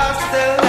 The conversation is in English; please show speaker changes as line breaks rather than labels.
I've